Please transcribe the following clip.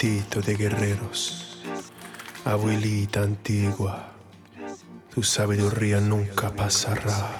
de guerreros, abuelita antigua, tu sabiduría nunca pasará.